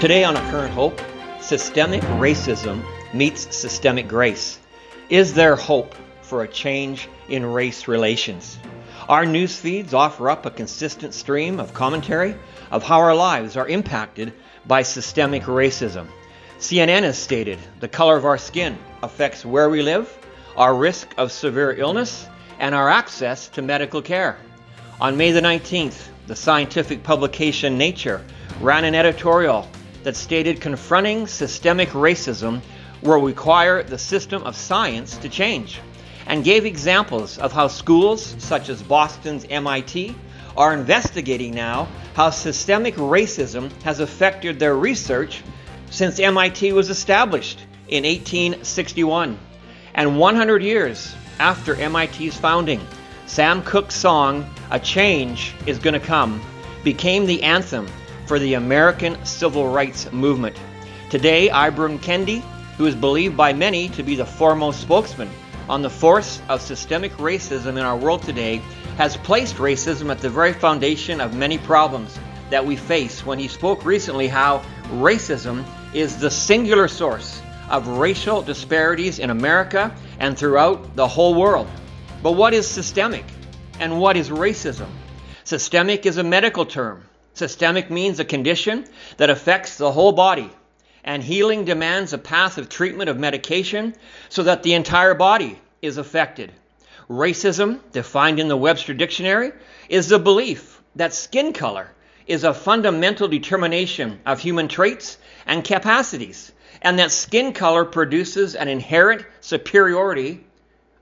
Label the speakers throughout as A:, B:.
A: Today on A Current Hope, systemic racism meets systemic grace. Is there hope for a change in race relations? Our news feeds offer up a consistent stream of commentary of how our lives are impacted by systemic racism. CNN has stated the color of our skin affects where we live, our risk of severe illness, and our access to medical care. On May the 19th, the scientific publication Nature ran an editorial that stated confronting systemic racism will require the system of science to change and gave examples of how schools such as Boston's MIT are investigating now how systemic racism has affected their research since MIT was established in 1861. And 100 years after MIT's founding, Sam Cooke's song, A Change Is Gonna Come, became the anthem for the American Civil Rights Movement. Today, Ibram Kendi, who is believed by many to be the foremost spokesman on the force of systemic racism in our world today, has placed racism at the very foundation of many problems that we face when he spoke recently how racism is the singular source of racial disparities in America and throughout the whole world. But what is systemic and what is racism? Systemic is a medical term Systemic means a condition that affects the whole body, and healing demands a path of treatment of medication so that the entire body is affected. Racism, defined in the Webster Dictionary, is the belief that skin color is a fundamental determination of human traits and capacities, and that skin color produces an inherent superiority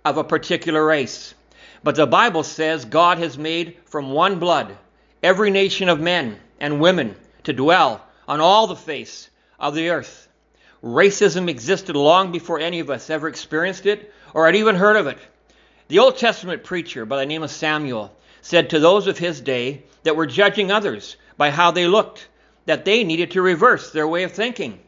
A: of a particular race. But the Bible says God has made from one blood every nation of men and women to dwell on all the face of the earth. Racism existed long before any of us ever experienced it or had even heard of it. The Old Testament preacher by the name of Samuel said to those of his day that were judging others by how they looked that they needed to reverse their way of thinking.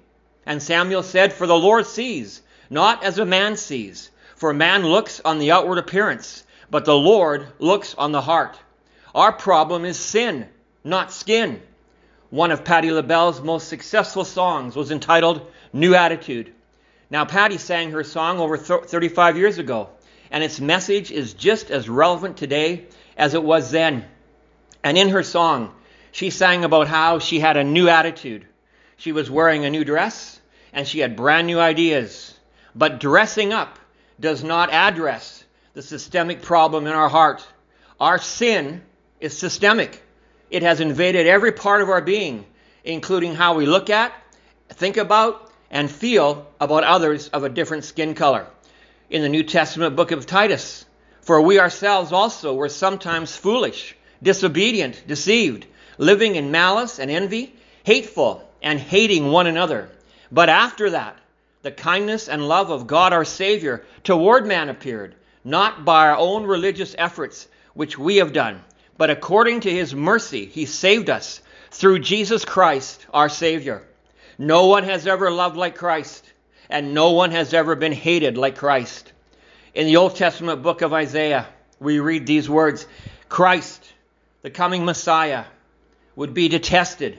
A: And Samuel said, For the Lord sees, not as a man sees. For man looks on the outward appearance, but the Lord looks on the heart. Our problem is sin, not skin. One of Patti LaBelle's most successful songs was entitled New Attitude. Now, Patti sang her song over 35 years ago, and its message is just as relevant today as it was then. And in her song, she sang about how she had a new attitude. She was wearing a new dress, and she had brand new ideas. But dressing up does not address the systemic problem in our heart. Our sin is systemic. It has invaded every part of our being, including how we look at, think about, and feel about others of a different skin color. In the New Testament book of Titus, for we ourselves also were sometimes foolish, disobedient, deceived, living in malice and envy, hateful, and hating one another. But after that, the kindness and love of God our Savior toward man appeared, not by our own religious efforts, which we have done but according to his mercy, he saved us through Jesus Christ, our Savior. No one has ever loved like Christ, and no one has ever been hated like Christ. In the Old Testament book of Isaiah, we read these words Christ, the coming Messiah, would be detested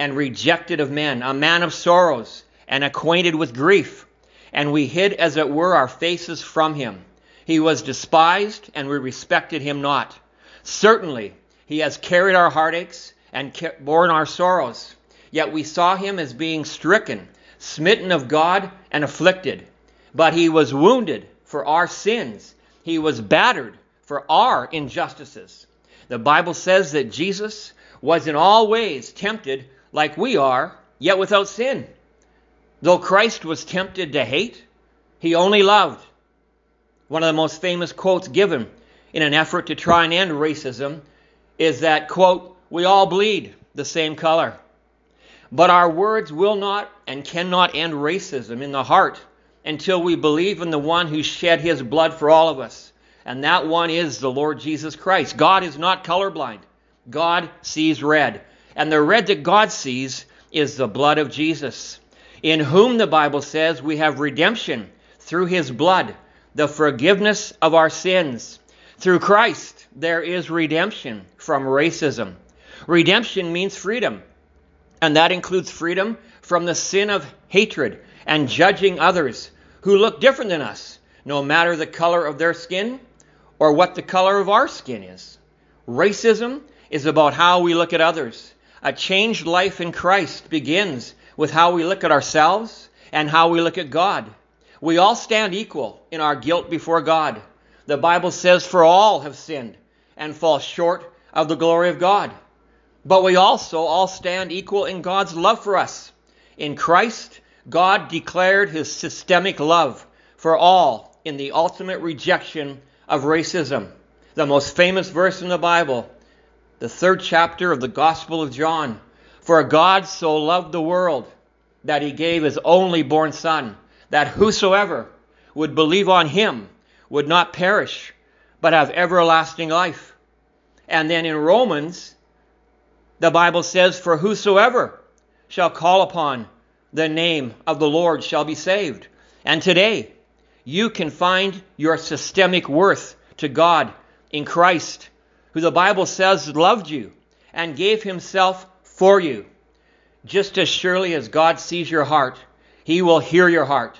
A: and rejected of men, a man of sorrows and acquainted with grief. And we hid, as it were, our faces from him. He was despised, and we respected him not. Certainly, he has carried our heartaches and borne our sorrows. Yet we saw him as being stricken, smitten of God, and afflicted. But he was wounded for our sins, he was battered for our injustices. The Bible says that Jesus was in all ways tempted like we are, yet without sin. Though Christ was tempted to hate, he only loved. One of the most famous quotes given in an effort to try and end racism is that, quote, we all bleed the same color. But our words will not and cannot end racism in the heart until we believe in the one who shed his blood for all of us. And that one is the Lord Jesus Christ. God is not colorblind, God sees red. And the red that God sees is the blood of Jesus, in whom the Bible says we have redemption through his blood, the forgiveness of our sins. Through Christ, there is redemption from racism. Redemption means freedom. And that includes freedom from the sin of hatred and judging others who look different than us, no matter the color of their skin or what the color of our skin is. Racism is about how we look at others. A changed life in Christ begins with how we look at ourselves and how we look at God. We all stand equal in our guilt before God. The Bible says, For all have sinned and fall short of the glory of God. But we also all stand equal in God's love for us. In Christ, God declared his systemic love for all in the ultimate rejection of racism. The most famous verse in the Bible, the third chapter of the Gospel of John. For God so loved the world that he gave his only born Son, that whosoever would believe on him would not perish, but have everlasting life. And then in Romans, the Bible says, For whosoever shall call upon the name of the Lord shall be saved. And today, you can find your systemic worth to God in Christ, who the Bible says loved you and gave himself for you. Just as surely as God sees your heart, he will hear your heart.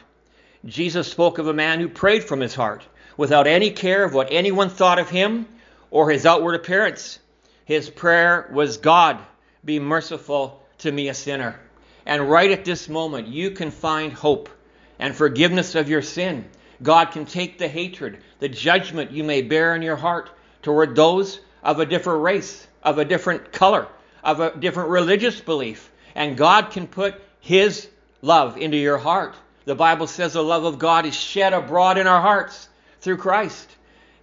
A: Jesus spoke of a man who prayed from his heart without any care of what anyone thought of him or his outward appearance. His prayer was, God, be merciful to me, a sinner. And right at this moment, you can find hope and forgiveness of your sin. God can take the hatred, the judgment you may bear in your heart toward those of a different race, of a different color, of a different religious belief. And God can put His love into your heart. The Bible says the love of God is shed abroad in our hearts through Christ.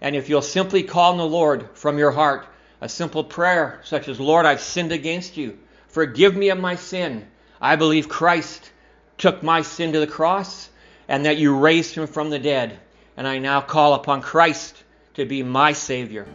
A: And if you'll simply call on the Lord from your heart, a simple prayer such as, Lord, I've sinned against you. Forgive me of my sin. I believe Christ took my sin to the cross and that you raised him from the dead. And I now call upon Christ to be my Savior.